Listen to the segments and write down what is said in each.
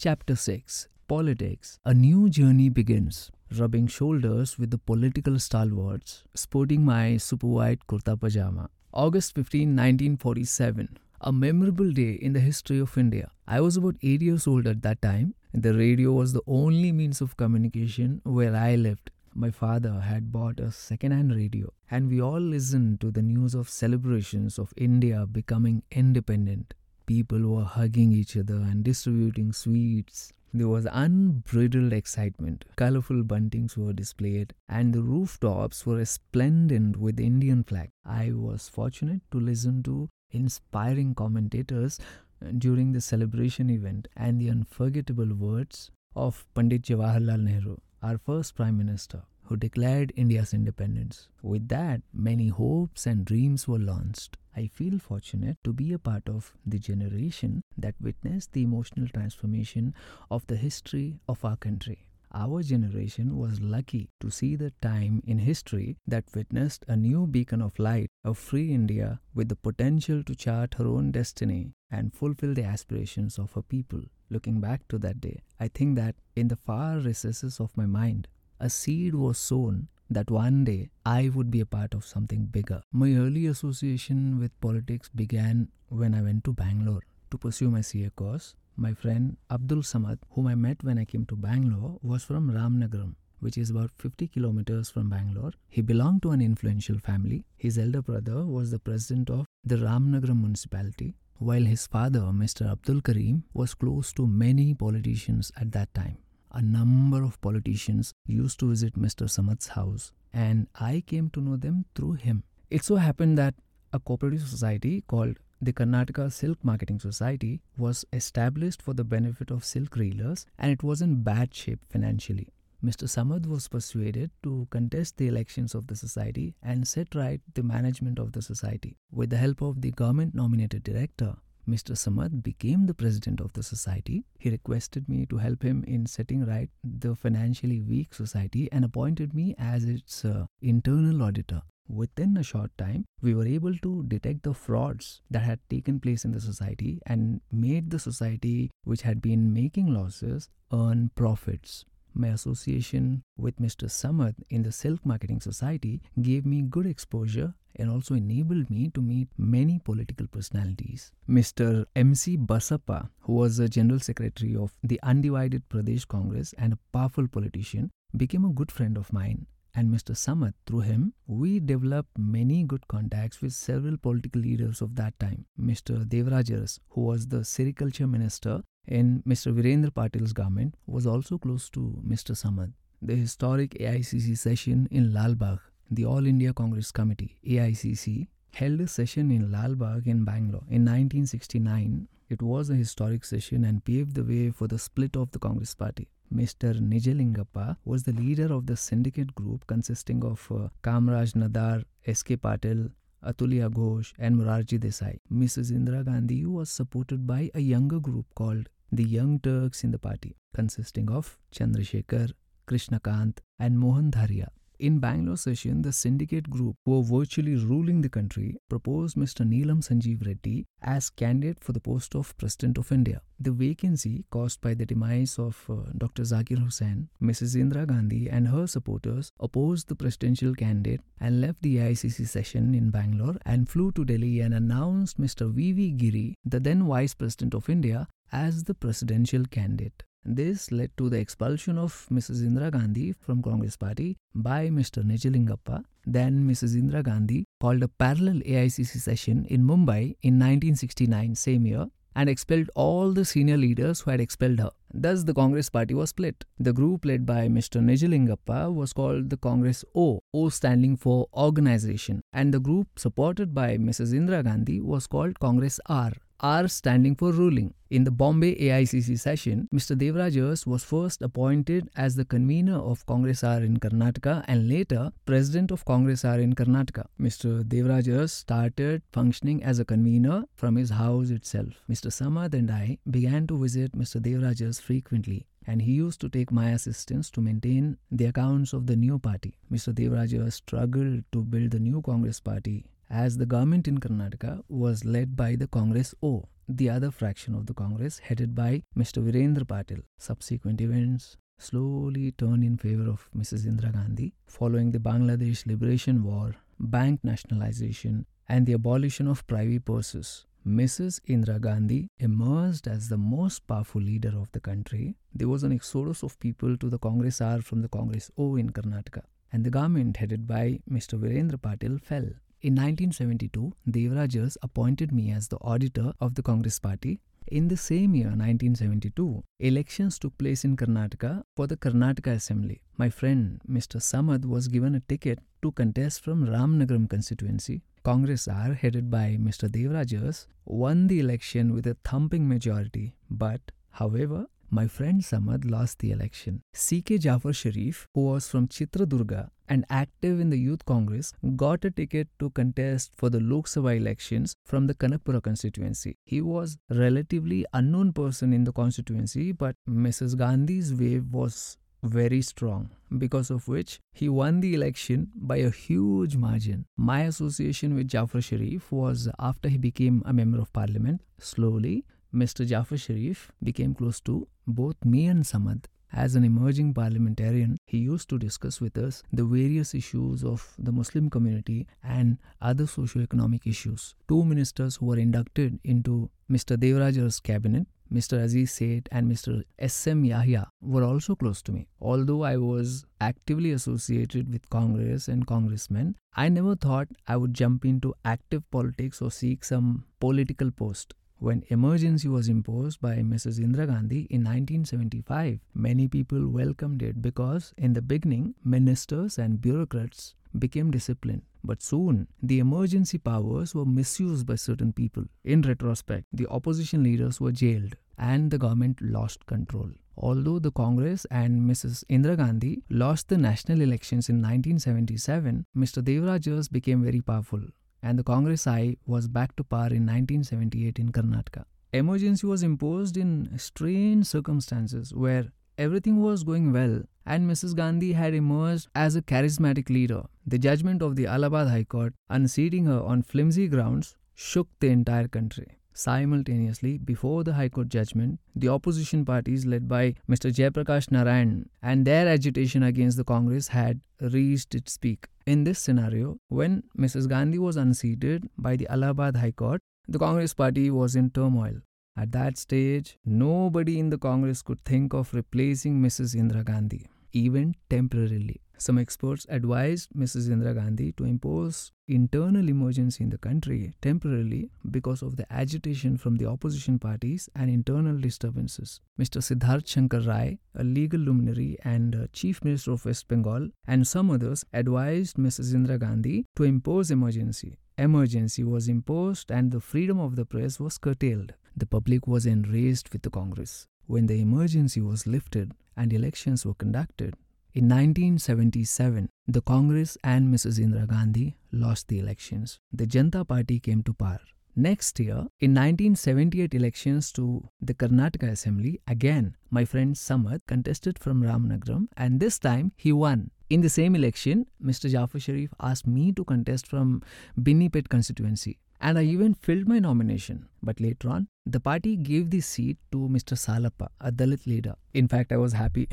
Chapter 6 Politics A new journey begins, rubbing shoulders with the political stalwarts, sporting my super white kurta pajama. August 15, 1947. A memorable day in the history of India. I was about 8 years old at that time. The radio was the only means of communication where I lived. My father had bought a second hand radio, and we all listened to the news of celebrations of India becoming independent. People were hugging each other and distributing sweets. There was unbridled excitement. Colorful buntings were displayed, and the rooftops were resplendent with Indian flag. I was fortunate to listen to inspiring commentators uh, during the celebration event and the unforgettable words of Pandit Jawaharlal Nehru, our first Prime Minister, who declared India's independence. With that, many hopes and dreams were launched. I feel fortunate to be a part of the generation that witnessed the emotional transformation of the history of our country. Our generation was lucky to see the time in history that witnessed a new beacon of light, a free India with the potential to chart her own destiny and fulfill the aspirations of her people. Looking back to that day, I think that in the far recesses of my mind, a seed was sown that one day I would be a part of something bigger. My early association with politics began when I went to Bangalore to pursue my CA course. My friend Abdul Samad, whom I met when I came to Bangalore, was from Ramnagaram, which is about 50 kilometers from Bangalore. He belonged to an influential family. His elder brother was the president of the Ramnagaram municipality, while his father, Mr. Abdul Karim, was close to many politicians at that time. A number of politicians used to visit Mr. Samad's house, and I came to know them through him. It so happened that a cooperative society called the Karnataka Silk Marketing Society was established for the benefit of silk reelers and it was in bad shape financially. Mr. Samad was persuaded to contest the elections of the society and set right the management of the society. With the help of the government nominated director, Mr. Samad became the president of the society. He requested me to help him in setting right the financially weak society and appointed me as its uh, internal auditor. Within a short time, we were able to detect the frauds that had taken place in the society and made the society, which had been making losses, earn profits. My association with Mr. Samad in the Silk Marketing Society gave me good exposure and also enabled me to meet many political personalities. Mr. M.C. Basappa, who was a general secretary of the Undivided Pradesh Congress and a powerful politician, became a good friend of mine and Mr. Samad. Through him, we developed many good contacts with several political leaders of that time. Mr. Devaraj Urs, who was the sericulture minister in Mr. Virendra Patil's government, was also close to Mr. Samad. The historic AICC session in Lalbagh, the All India Congress Committee, AICC, held a session in Lalbagh in Bangalore in 1969. It was a historic session and paved the way for the split of the Congress party. Mr. Nijalingappa was the leader of the syndicate group consisting of uh, Kamraj Nadar, S.K. Patil, Atulya Ghosh, and Morarji Desai. Mrs. Indira Gandhi was supported by a younger group called the Young Turks in the party, consisting of Chandrasekhar, Krishnakant, and Mohan Dharia. In Bangalore session, the syndicate group who were virtually ruling the country proposed Mr. Neelam Sanjeev Reddy as candidate for the post of President of India. The vacancy caused by the demise of uh, Dr. Zakir Hussain, Mrs. Indira Gandhi and her supporters opposed the presidential candidate and left the AICC session in Bangalore and flew to Delhi and announced Mr. V.V. Giri, the then Vice President of India, as the presidential candidate. This led to the expulsion of Mrs. Indira Gandhi from Congress party by Mr. Nijalingappa. Then Mrs. Indira Gandhi called a parallel AICC session in Mumbai in 1969, same year, and expelled all the senior leaders who had expelled her. Thus, the Congress party was split. The group led by Mr. Nijalingappa was called the Congress O, O standing for Organization, and the group supported by Mrs. Indira Gandhi was called Congress R. R standing for ruling. In the Bombay AICC session, Mr. Devaraj Urs was first appointed as the convener of Congress R in Karnataka and later president of Congress R in Karnataka. Mr. Devaraj Urs started functioning as a convener from his house itself. Mr. Samad and I began to visit Mr. Devaraj Urs frequently and he used to take my assistance to maintain the accounts of the new party. Mr. Devaraj Urs struggled to build the new Congress party as the government in Karnataka was led by the Congress O. the other fraction of the Congress headed by Mr. Virendra Patil. Subsequent events slowly turned in favor of Mrs. Indira Gandhi following the Bangladesh Liberation War, bank nationalization, and the abolition of private purses. Mrs. Indira Gandhi emerged as the most powerful leader of the country. There was an exodus of people to the Congress R from the Congress O in Karnataka, and the government headed by Mr. Virendra Patil fell. In 1972, Devaraj Urs appointed me as the auditor of the Congress party. In the same year, 1972, elections took place in Karnataka for the Karnataka Assembly. My friend Mr. Samad was given a ticket to contest from Ramnagaram constituency. Congress R, headed by Mr. Devaraj Urs, won the election with a thumping majority. But, however, my friend Samad lost the election. C.K. Jafar Sharif, who was from Chitradurga and active in the Youth Congress, got a ticket to contest for the Lok Sabha elections from the Kanakpura constituency. He was relatively unknown person in the constituency, but Mrs. Gandhi's wave was very strong, because of which he won the election by a huge margin. My association with Jafar Sharif was after he became a member of parliament. Slowly, Mr. Jafar Sharif became close to both me and Samad. As an emerging parliamentarian, he used to discuss with us the various issues of the Muslim community and other socio-economic issues. Two ministers who were inducted into Mr. Devaraj Urs's cabinet, Mr. Aziz Seth and Mr. S.M. Yahya, were also close to me. Although I was actively associated with Congress and congressmen, I never thought I would jump into active politics or seek some political post. When emergency was imposed by Mrs. Indira Gandhi in 1975, many people welcomed it because in the beginning, ministers and bureaucrats became disciplined. But soon, the emergency powers were misused by certain people. In retrospect, the opposition leaders were jailed and the government lost control. Although the Congress and Mrs. Indira Gandhi lost the national elections in 1977, Mr. Devaraj Urs became very powerful and the Congress I was back to power in 1978 in Karnataka. Emergency was imposed in strange circumstances where everything was going well and Mrs. Gandhi had emerged as a charismatic leader. The judgment of the Allahabad High Court unseating her on flimsy grounds shook the entire country. Simultaneously, before the High Court judgment, the opposition parties led by Mr. Jayaprakash Narayan and their agitation against the Congress had reached its peak. In this scenario, when Mrs. Gandhi was unseated by the Allahabad High Court, the Congress party was in turmoil. At that stage, nobody in the Congress could think of replacing Mrs. Indira Gandhi, even temporarily. Some experts advised Mrs. Indira Gandhi to impose internal emergency in the country temporarily because of the agitation from the opposition parties and internal disturbances. Mr. Siddharth Shankar Ray, a legal luminary and uh, chief minister of West Bengal, and some others advised Mrs. Indira Gandhi to impose emergency. Emergency was imposed and the freedom of the press was curtailed. The public was enraged with the Congress. When the emergency was lifted and elections were conducted, in 1977, the Congress and Mrs. Indira Gandhi lost the elections. The Janata Party came to power. Next year, in 1978 elections to the Karnataka Assembly, again my friend Samad contested from Ramnagaram and this time he won. In the same election, Mr. Jafar Sharif asked me to contest from Binnypet constituency and I even filled my nomination. But later on, the party gave the seat to Mr. Salappa, a Dalit leader. In fact, I was happy.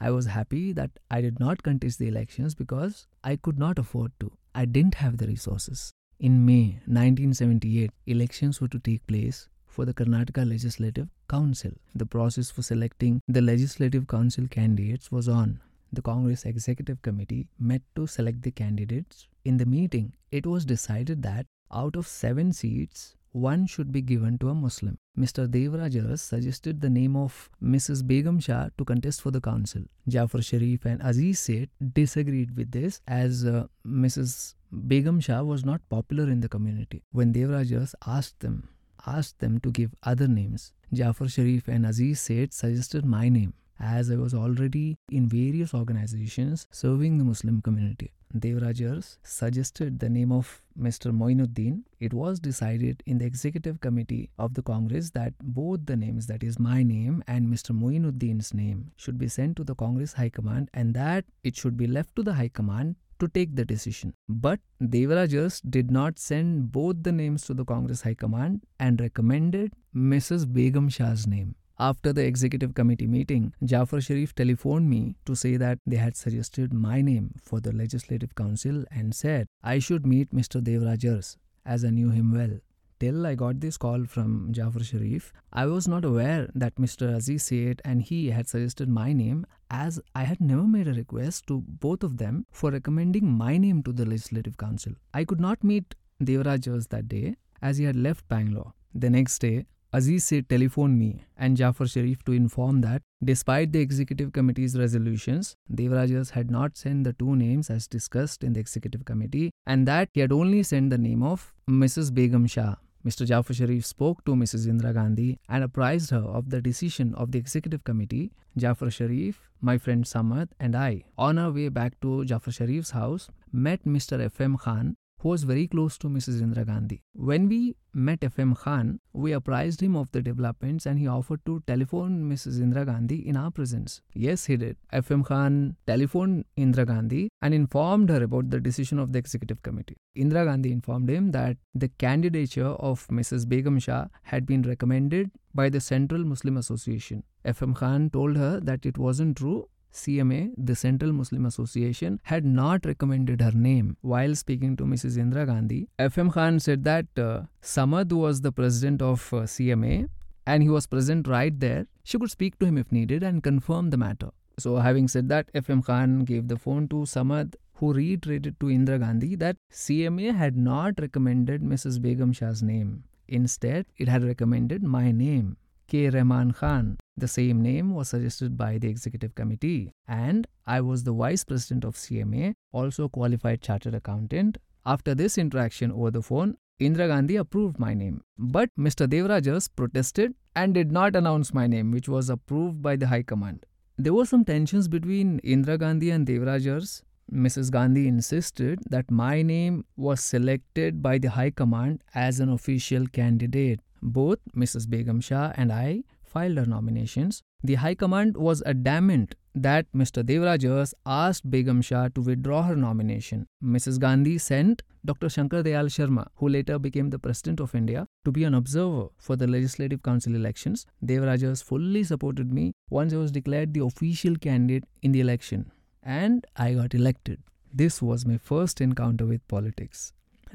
I was happy that I did not contest the elections because I could not afford to. I didn't have the resources. In May 1978, elections were to take place for the Karnataka Legislative Council. The process for selecting the Legislative Council candidates was on. The Congress Executive Committee met to select the candidates. In the meeting, it was decided that out of seven seats, one should be given to a Muslim. Mr. Devaraj Urs suggested the name of Mrs. Begum Shah to contest for the council. Jafar Sharif and Aziz Seth disagreed with this as uh, Mrs. Begum Shah was not popular in the community. When Devaraj Urs asked them, asked them to give other names, Jafar Sharif and Aziz Seth suggested my name as I was already in various organizations serving the Muslim community. Devaraj Urs suggested the name of Mr. Moinuddin. It was decided in the executive committee of the Congress that both the names, that is my name and Mr. Moinuddin's name, should be sent to the Congress High Command and that it should be left to the High Command to take the decision. But Devaraj Urs did not send both the names to the Congress High Command and recommended Mrs. Begum Shah's name. After the executive committee meeting, Jafar Sharif telephoned me to say that they had suggested my name for the Legislative Council and said I should meet Mr. Devaraj Urs as I knew him well. Till I got this call from Jafar Sharif, I was not aware that Mr. Aziz Seth and he had suggested my name as I had never made a request to both of them for recommending my name to the Legislative Council. I could not meet Devaraj Urs that day as he had left Bangalore. The next day, Aziz Seth telephoned me and Jafar Sharif to inform that despite the executive committee's resolutions, Devaraj Urs had not sent the two names as discussed in the executive committee and that he had only sent the name of Mrs. Begum Shah. Mr. Jafar Sharif spoke to Mrs. Indira Gandhi and apprised her of the decision of the executive committee. Jafar Sharif, my friend Samad, and I, on our way back to Jafar Sharif's house, met Mr. F.M. Khan who was very close to Mrs. Indira Gandhi. When we met F.M. Khan, we apprised him of the developments and he offered to telephone Mrs. Indira Gandhi in our presence. Yes, he did. F.M. Khan telephoned Indira Gandhi and informed her about the decision of the executive committee. Indira Gandhi informed him that the candidature of Mrs. Begum Shah had been recommended by the Central Muslim Association. F.M. Khan told her that it wasn't true CMA, the Central Muslim Association, had not recommended her name. While speaking to Mrs. Indira Gandhi, FM Khan said that uh, Samad was the president of uh, CMA and he was present right there. She could speak to him if needed and confirm the matter. So, having said that, FM Khan gave the phone to Samad, who reiterated to Indira Gandhi that CMA had not recommended Mrs. Begum Shah's name. Instead, it had recommended my name. K. Rahman Khan. The same name was suggested by the executive committee, and I was the vice president of CMA, also a qualified chartered accountant. After this interaction over the phone, Indira Gandhi approved my name. But Mr. Devaraj Urs protested and did not announce my name, which was approved by the High Command. There were some tensions between Indira Gandhi and Devaraj Urs. Mrs. Gandhi insisted that my name was selected by the High Command as an official candidate. Both Mrs. Begum Shah and I filed our nominations. The High Command was adamant that Mr. Devaraj Urs asked Begum Shah to withdraw her nomination. Mrs. Gandhi sent Dr. Shankar Dayal Sharma, who later became the President of India, to be an observer for the Legislative Council elections. Devaraj Urs fully supported me once I was declared the official candidate in the election, and I got elected. This was my first encounter with politics.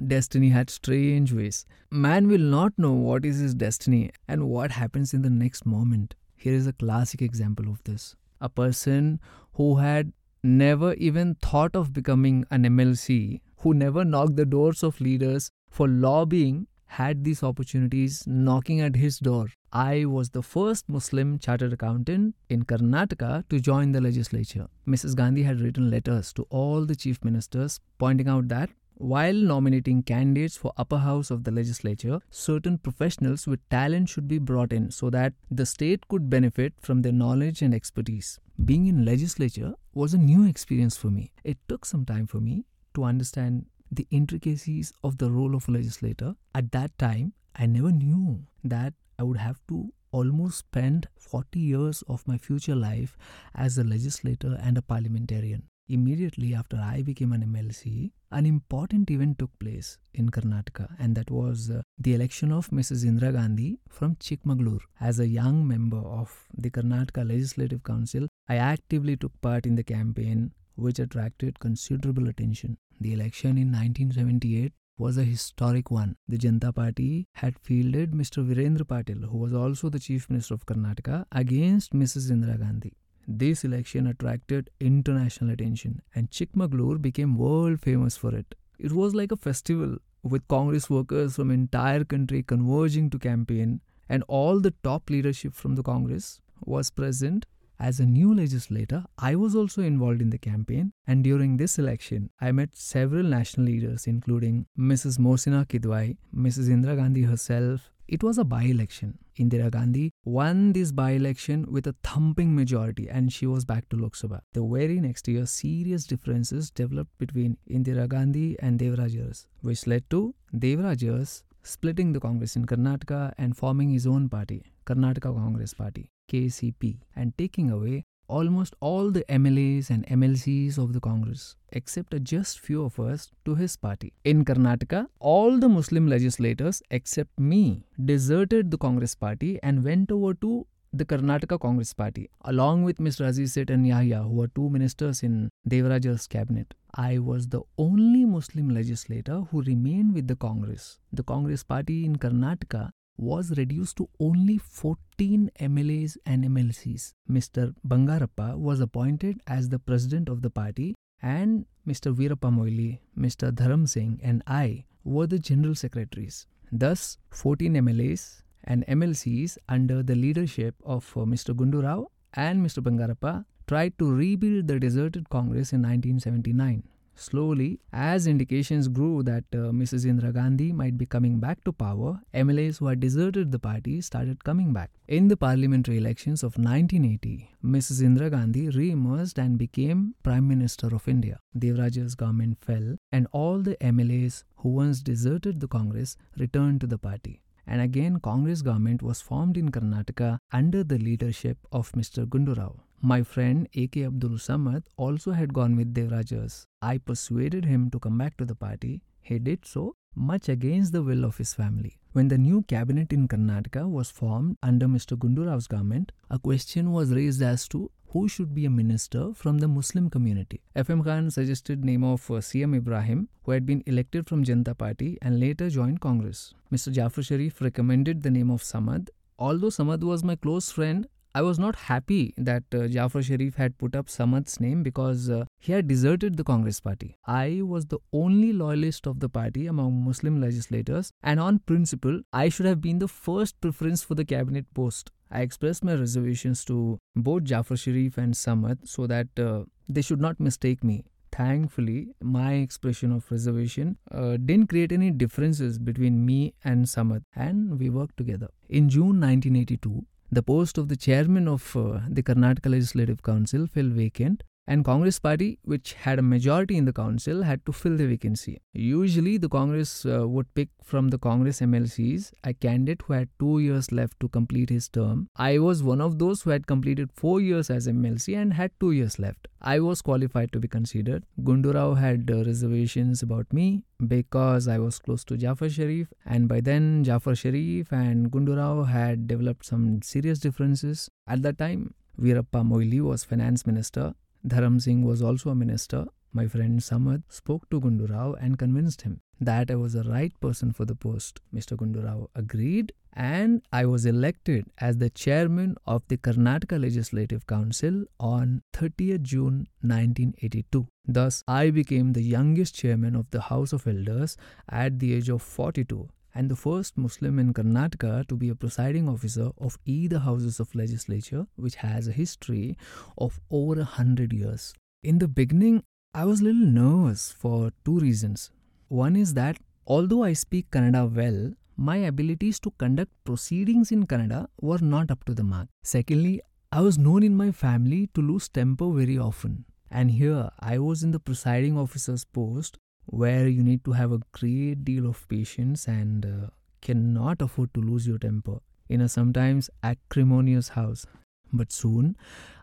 Destiny had strange ways. Man will not know what is his destiny and what happens in the next moment. Here is a classic example of this. A person who had never even thought of becoming an MLC, who never knocked the doors of leaders for lobbying, had these opportunities knocking at his door. I was the first Muslim chartered accountant in Karnataka to join the legislature. Mrs. Gandhi had written letters to all the chief ministers pointing out that while nominating candidates for upper house of the legislature, certain professionals with talent should be brought in so that the state could benefit from their knowledge and expertise. Being in legislature was a new experience for me. It took some time for me to understand the intricacies of the role of a legislator. At that time, I never knew that I would have to almost spend 40 years of my future life as a legislator and a parliamentarian. Immediately after I became an MLC, an important event took place in Karnataka, and that was uh, the election of Mrs. Indira Gandhi from Chikmagalur. As a young member of the Karnataka Legislative Council, I actively took part in the campaign, which attracted considerable attention. The election in 1978 was a historic one. The Janata Party had fielded Mr. Virendra Patil, who was also the Chief Minister of Karnataka, against Mrs. Indira Gandhi. This election attracted international attention and Chikmagalur became world famous for it. It was like a festival with Congress workers from entire country converging to campaign and all the top leadership from the Congress was present. As a new legislator, I was also involved in the campaign and during this election, I met several national leaders including Mrs. Mohsina Kidwai, Mrs. Indira Gandhi herself, it was a by election. Indira Gandhi won this by election with a thumping majority and she was back to Lok Sabha. The very next year, serious differences developed between Indira Gandhi and Devaraj Urs, which led to Devaraj Urs splitting the Congress in Karnataka and forming his own party, Karnataka Congress Party. KCP and taking away almost all the MLAs and MLCs of the Congress, except a just few of us, to his party. In Karnataka, all the Muslim legislators except me deserted the Congress party and went over to the Karnataka Congress Party, along with Mr. Aziz Seth and Yahya, who were two ministers in Devaraj Urs's cabinet. I was the only Muslim legislator who remained with the Congress. The Congress Party in Karnataka was reduced to only 14 MLAs and MLCs. Mr. Bangarappa was appointed as the president of the party, and Mr. Veerappa Moily, Mr. Dharam Singh, and I were the general secretaries. Thus, 14 MLAs and MLCs under the leadership of uh, Mr. Gundu Rao and Mr. Bangarappa tried to rebuild the deserted Congress in 1979. Slowly, as indications grew that uh, Mrs. Indira Gandhi might be coming back to power, MLAs who had deserted the party started coming back. In the parliamentary elections of 1980, Mrs. Indira Gandhi re-emerged and became Prime Minister of India. Devaraj Urs's government fell and all the MLAs who once deserted the Congress returned to the party and again Congress government was formed in Karnataka under the leadership of Mr. Gundu Rao. My friend A.K. Abdul Samad also had gone with Devaraj Urs. I persuaded him to come back to the party. He did so, much against the will of his family. When the new cabinet in Karnataka was formed under Mr. Gundu Rao's government, a question was raised as to who should be a minister from the Muslim community. FM Khan suggested name of uh, CM Ibrahim, who had been elected from Janata Party and later joined Congress. Mr. Jafar Sharif recommended the name of Samad. Although Samad was my close friend, I was not happy that uh, Jafar Sharif had put up Samad's name because uh, he had deserted the Congress party. I was the only loyalist of the party among Muslim legislators, and on principle, I should have been the first preference for the cabinet post. I expressed my reservations to both Jafar Sharif and Samad so that uh, they should not mistake me. Thankfully, my expression of reservation uh, didn't create any differences between me and Samad, and we worked together. In June 1982, the post of the chairman of uh, the Karnataka Legislative Council fell vacant and Congress party, which had a majority in the council, had to fill the vacancy. Usually, the Congress uh, would pick from the Congress MLCs a candidate who had two years left to complete his term. I was one of those who had completed four years as MLC and had two years left. I was qualified to be considered. Gundurao had uh, reservations about me because I was close to Jafar Sharif, and by then Jafar Sharif and Gundurao had developed some serious differences. At that time, Veerappa Moily was finance minister Dharam Singh was also a minister. My friend Samad spoke to Gundu Rao and convinced him that I was the right person for the post. Mr. Gundu Rao agreed and I was elected as the chairman of the Karnataka Legislative Council on 30th June 1982. Thus, I became the youngest chairman of the House of Elders at the age of 42 and the first Muslim in Karnataka to be a presiding officer of either houses of legislature, which has a history of over a hundred years. In the beginning, I was a little nervous for two reasons. One is that although I speak Kannada well, my abilities to conduct proceedings in Kannada were not up to the mark. Secondly, I was known in my family to lose temper very often. And here I was in the presiding officer's post where you need to have a great deal of patience and uh, cannot afford to lose your temper in a sometimes acrimonious house. But soon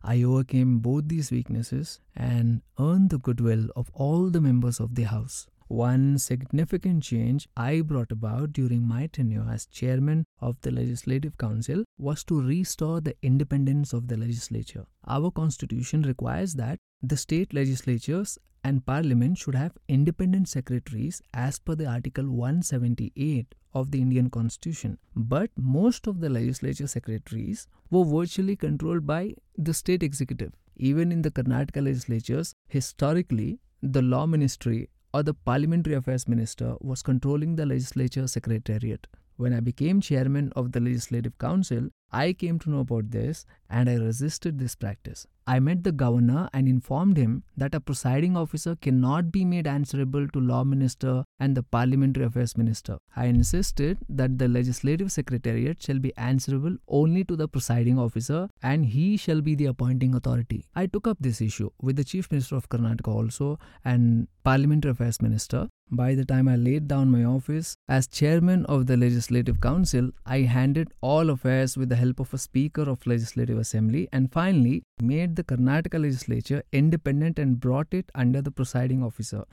I overcame both these weaknesses and earned the goodwill of all the members of the house. One significant change I brought about during my tenure as chairman of the Legislative Council was to restore the independence of the legislature. Our constitution requires that the state legislatures and parliament should have independent secretaries as per the article 178 of the Indian constitution. But most of the legislature secretaries were virtually controlled by the state executive. Even in the Karnataka legislatures historically the law ministry or the parliamentary affairs minister was controlling the legislature secretariat. When I became chairman of the Legislative Council, I came to know about this and I resisted this practice. I met the governor and informed him that a presiding officer cannot be made answerable to law minister and the parliamentary affairs minister. I insisted that the legislative secretariat shall be answerable only to the presiding officer and he shall be the appointing authority. I took up this issue with the chief minister of Karnataka also and parliamentary affairs minister. By the time I laid down my office as chairman of the legislative council, I handed all affairs with the help of a speaker of legislative assembly and finally made the Karnataka legislature independent and brought it under the presiding officer.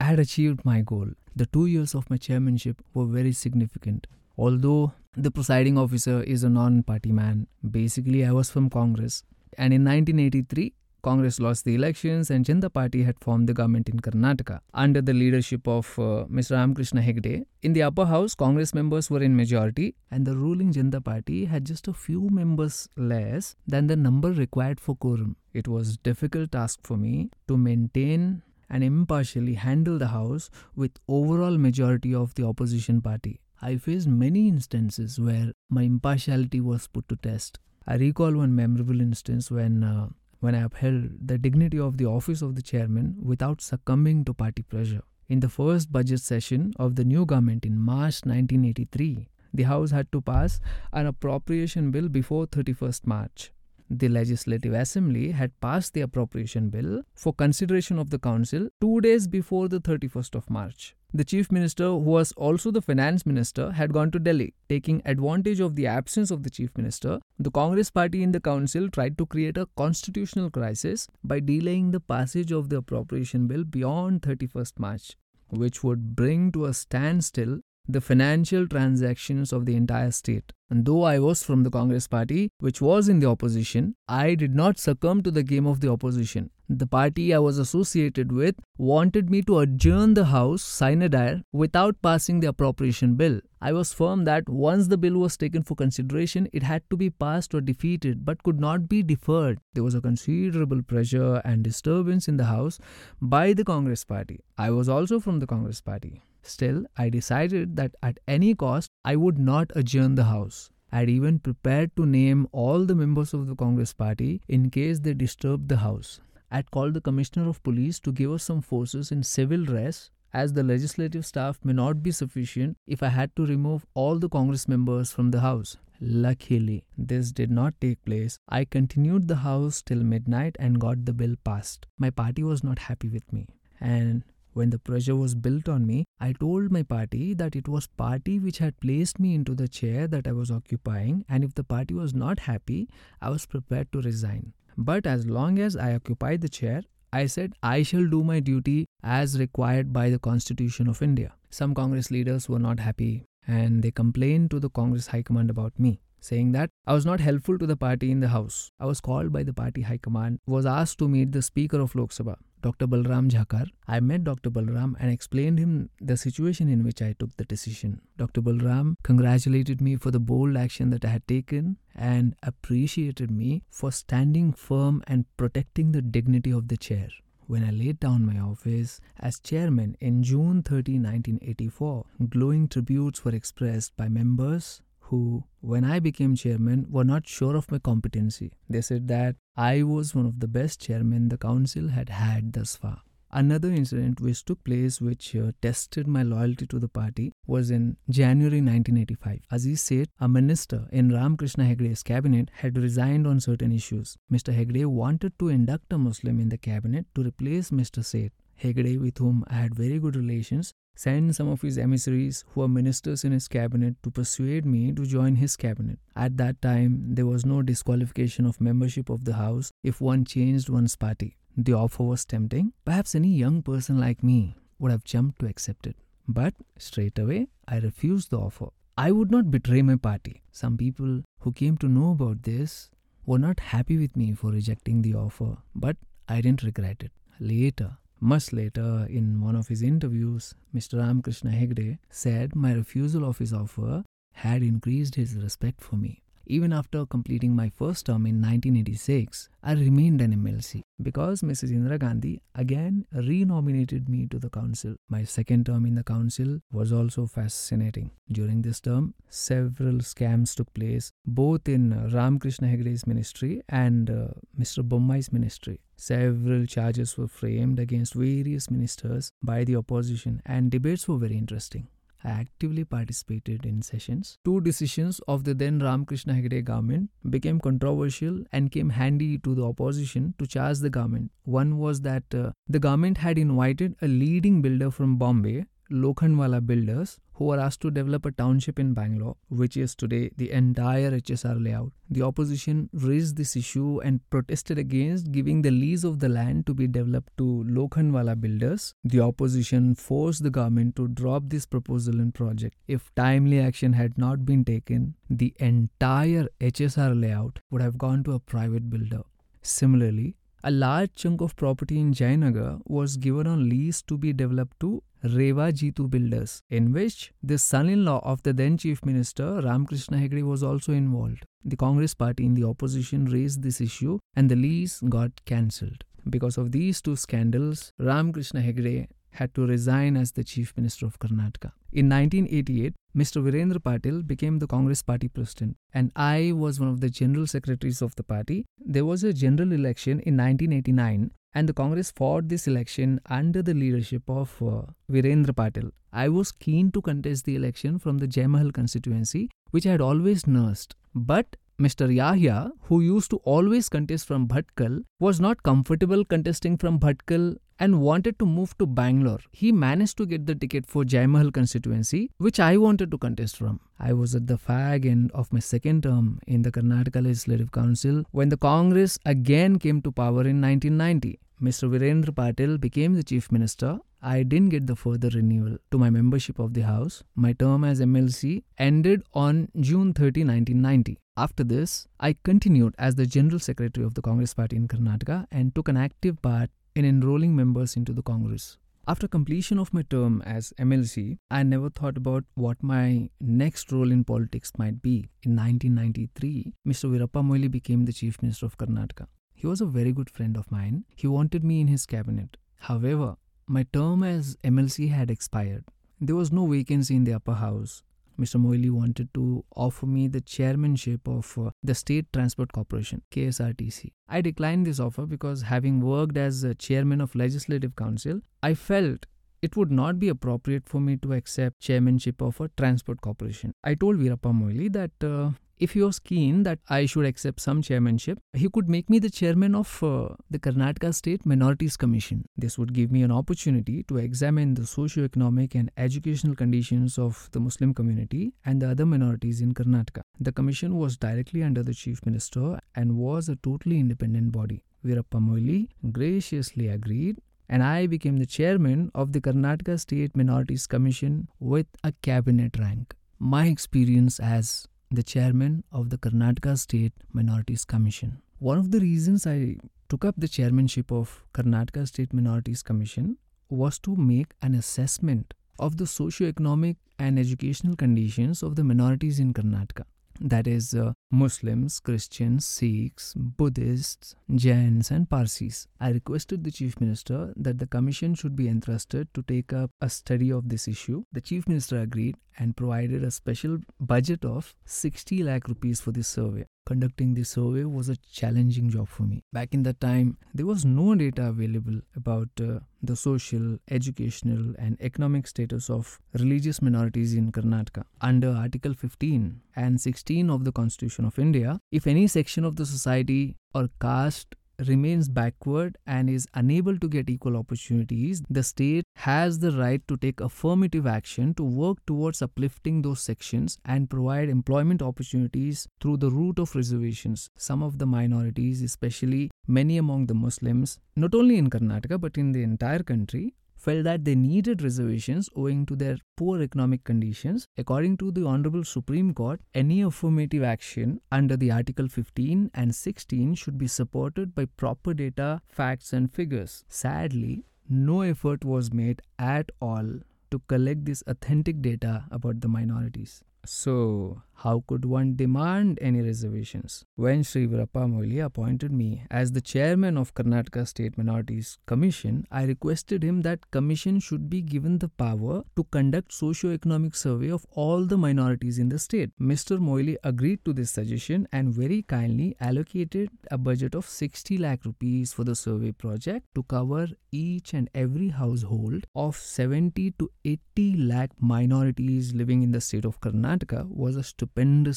I had achieved my goal. The two years of my chairmanship were very significant. Although the presiding officer is a non party man, basically I was from Congress. And in 1983, Congress lost the elections and Janata Party had formed the government in Karnataka under the leadership of uh, Mr. Ramakrishna Hegde. In the upper house, Congress members were in majority and the ruling Janata Party had just a few members less than the number required for quorum. It was a difficult task for me to maintain and impartially handle the house with overall majority of the opposition party. I faced many instances where my impartiality was put to test. I recall one memorable instance when uh, when I upheld the dignity of the office of the chairman without succumbing to party pressure. In the first budget session of the new government in March 1983, the House had to pass an appropriation bill before 31st March. The Legislative Assembly had passed the appropriation bill for consideration of the Council two days before the 31st of March. The Chief Minister, who was also the Finance Minister, had gone to Delhi. Taking advantage of the absence of the Chief Minister, the Congress party in the Council tried to create a constitutional crisis by delaying the passage of the appropriation bill beyond 31st March, which would bring to a standstill the financial transactions of the entire state. And though I was from the Congress party, which was in the opposition, I did not succumb to the game of the opposition. The party I was associated with wanted me to adjourn the House sine die without passing the appropriation bill. I was firm that once the bill was taken for consideration, it had to be passed or defeated but could not be deferred. There was a considerable pressure and disturbance in the House by the Congress party. I was also from the Congress party. Still, I decided that at any cost, I would not adjourn the House. I had even prepared to name all the members of the Congress party in case they disturbed the House. I had called the Commissioner of Police to give us some forces in civil dress as the legislative staff may not be sufficient if I had to remove all the Congress members from the House. Luckily, this did not take place. I continued the House till midnight and got the bill passed. My party was not happy with me. And when the pressure was built on me, I told my party that it was party which had placed me into the chair that I was occupying and if the party was not happy, I was prepared to resign. But as long as I occupied the chair, I said I shall do my duty as required by the Constitution of India. Some Congress leaders were not happy and they complained to the Congress High Command about me saying that I was not helpful to the party in the House. I was called by the party high command, was asked to meet the Speaker of Lok Sabha, Dr. Balram Jakhar. I met Dr. Balram and explained him the situation in which I took the decision. Dr. Balram congratulated me for the bold action that I had taken and appreciated me for standing firm and protecting the dignity of the chair when I laid down my office as chairman in June 30, 1984, glowing tributes were expressed by members who, when I became chairman, were not sure of my competency. They said that I was one of the best chairmen the council had had thus far. Another incident which took place which uh, tested my loyalty to the party was in January 1985. As Aziz Seth, a minister in Ramakrishna Hegde's cabinet, had resigned on certain issues. Mr. Hegde wanted to induct a Muslim in the cabinet to replace Mr. Seth. Hegde, with whom I had very good relations, sent some of his emissaries who were ministers in his cabinet to persuade me to join his cabinet. At that time, there was no disqualification of membership of the House if one changed one's party. The offer was tempting. Perhaps any young person like me would have jumped to accept it. But straight away, I refused the offer. I would not betray my party. Some people who came to know about this were not happy with me for rejecting the offer, but I didn't regret it. Later, much later, in one of his interviews, Mr. Ramakrishna Hegde said my refusal of his offer had increased his respect for me. Even after completing my first term in 1986, I remained an MLC because Mrs. Indira Gandhi again renominated me to the council. My second term in the council was also fascinating. During this term, several scams took place both in Ramakrishna Hegde's ministry and uh, Mr. Bommai's ministry. Several charges were framed against various ministers by the opposition, and debates were very interesting. I actively participated in sessions. Two decisions of the then Ramakrishna Hegde government became controversial and came handy to the opposition to charge the government. One was that uh, the government had invited a leading builder from Bombay, Lokhandwala builders who were asked to develop a township in Bangalore, which is today the entire HSR layout. The opposition raised this issue and protested against giving the lease of the land to be developed to Lokhandwala builders. The opposition forced the government to drop this proposal and project. If timely action had not been taken, the entire HSR layout would have gone to a private builder. Similarly, a large chunk of property in Jayanagar was given on lease to be developed to Revajeetu Builders, in which the son-in-law of the then Chief Minister Ramkrishna Hegde was also involved. The Congress party in the opposition raised this issue and the lease got cancelled. Because of these two scandals, Ramkrishna Hegde had to resign as the Chief Minister of Karnataka. In 1988, Mr. Virendra Patil became the Congress party president, and I was one of the general secretaries of the party. There was a general election in 1989, and the Congress fought this election under the leadership of uh, Virendra Patil. I was keen to contest the election from the Jayamahal constituency, which I had always nursed. But Mr. Yahya, who used to always contest from Bhatkal, was not comfortable contesting from Bhatkal and wanted to move to Bangalore. He managed to get the ticket for Jayamahal constituency, which I wanted to contest from. I was at the fag end of my second term in the Karnataka Legislative Council when the Congress again came to power in 1990. Mr. Virendra Patil became the Chief Minister. I didn't get the further renewal to my membership of the House. My term as MLC ended on June 30, 1990. After this, I continued as the General Secretary of the Congress Party in Karnataka and took an active part in enrolling members into the Congress. After completion of my term as MLC, I never thought about what my next role in politics might be. In 1993, Mr. Veerappa Moily became the Chief Minister of Karnataka. He was a very good friend of mine. He wanted me in his cabinet. However, my term as MLC had expired. There was no vacancy in the upper house. Mr. Moily wanted to offer me the chairmanship of uh, the State Transport Corporation, KSRTC. I declined this offer because having worked as a chairman of Legislative Council, I felt it would not be appropriate for me to accept chairmanship of a transport corporation. I told Veerappa Moily that uh, if he was keen that I should accept some chairmanship, he could make me the chairman of uh, the Karnataka State Minorities Commission. This would give me an opportunity to examine the socio-economic and educational conditions of the Muslim community and the other minorities in Karnataka. The commission was directly under the Chief Minister and was a totally independent body. Veerappa Moily graciously agreed and I became the chairman of the Karnataka State Minorities Commission with a cabinet rank. My experience as the chairman of the Karnataka State Minorities Commission. One of the reasons I took up the chairmanship of Karnataka State Minorities Commission was to make an assessment of the socio-economic and educational conditions of the minorities in Karnataka. That is, uh, Muslims, Christians, Sikhs, Buddhists, Jains, and Parsis. I requested the Chief Minister that the Commission should be entrusted to take up a study of this issue. The Chief Minister agreed and provided a special budget of 60 lakh rupees for this survey. Conducting this survey was a challenging job for me. Back in that time, there was no data available about uh, the social, educational, and economic status of religious minorities in Karnataka. Under Article 15 and 16 of the Constitution of India, if any section of the society or caste remains backward and is unable to get equal opportunities, the state has the right to take affirmative action to work towards uplifting those sections and provide employment opportunities through the route of reservations. Some of the minorities, especially many among the Muslims, not only in Karnataka but in the entire country, felt that they needed reservations owing to their poor economic conditions. According to the Honorable Supreme Court, any affirmative action under the Article 15 and 16 should be supported by proper data, facts, and figures. Sadly, no effort was made at all to collect this authentic data about the minorities. So, how could one demand any reservations? When Sri Veerappa Moily appointed me as the chairman of Karnataka State Minorities Commission, I requested him that commission should be given the power to conduct socio-economic survey of all the minorities in the state. Mr. Moily agreed to this suggestion and very kindly allocated a budget of 60 lakh rupees for the survey project to cover each and every household of 70 to 80 lakh minorities living in the state of Karnataka was a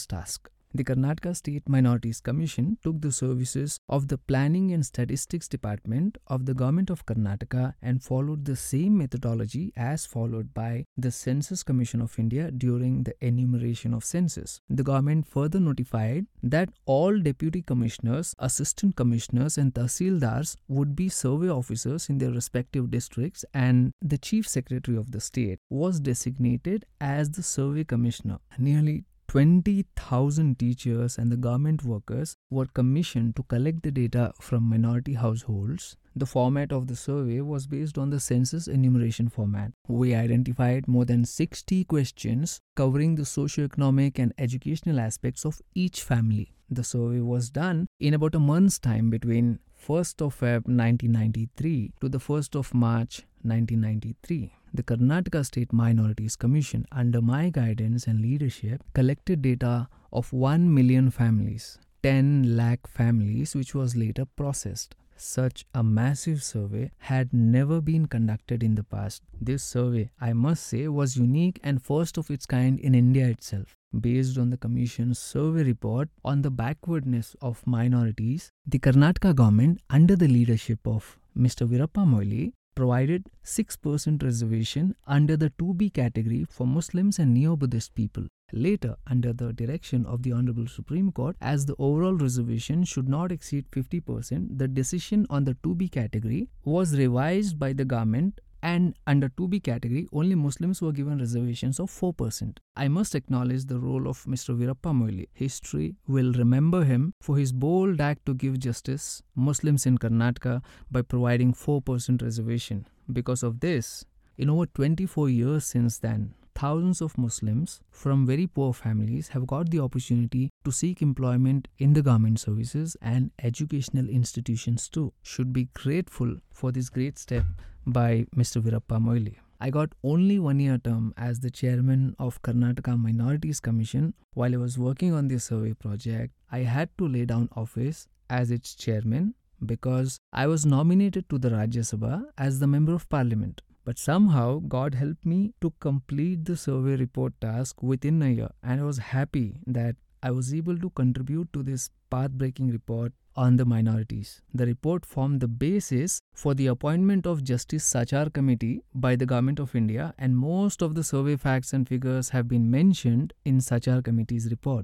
task. The Karnataka State Minorities Commission took the services of the Planning and Statistics Department of the Government of Karnataka and followed the same methodology as followed by the Census Commission of India during the enumeration of census. The government further notified that all deputy commissioners, assistant commissioners, and tahsildars would be survey officers in their respective districts, and the chief secretary of the state was designated as the survey commissioner. Nearly 20,000 teachers and the government workers were commissioned to collect the data from minority households. The format of the survey was based on the census enumeration format. We identified more than 60 questions covering the socio-economic and educational aspects of each family. The survey was done in about a month's time between 1st of Feb 1993 to the 1st of March 1993. The Karnataka State Minorities Commission, under my guidance and leadership, collected data of 1 million families, 10 lakh families, which was later processed. Such a massive survey had never been conducted in the past. This survey, I must say, was unique and first of its kind in India itself. Based on the Commission's survey report on the backwardness of minorities, the Karnataka government, under the leadership of Mr. Veerappa Moily, provided 6% reservation under the 2B category for Muslims and Neo Buddhist people. Later, under the direction of the Honorable Supreme Court, as the overall reservation should not exceed 50%, the decision on the 2B category was revised by the government and under 2B category, only Muslims were given reservations of 4%. I must acknowledge the role of Mr. Veerappa Moily. History will remember him for his bold act to give justice Muslims in Karnataka by providing 4% reservation. Because of this, in over 24 years since then, thousands of Muslims from very poor families have got the opportunity to seek employment in the government services and educational institutions too. Should be grateful for this great step by Mr. Veerappa Moily. I got only one year term as the chairman of Karnataka Minorities Commission while I was working on this survey project. I had to lay down office as its chairman because I was nominated to the Rajya Sabha as the member of parliament. But somehow God helped me to complete the survey report task within a year, and I was happy that I was able to contribute to this path breaking report on the minorities. The report formed the basis for the appointment of Justice Sachar Committee by the Government of India, and most of the survey facts and figures have been mentioned in Sachar Committee's report.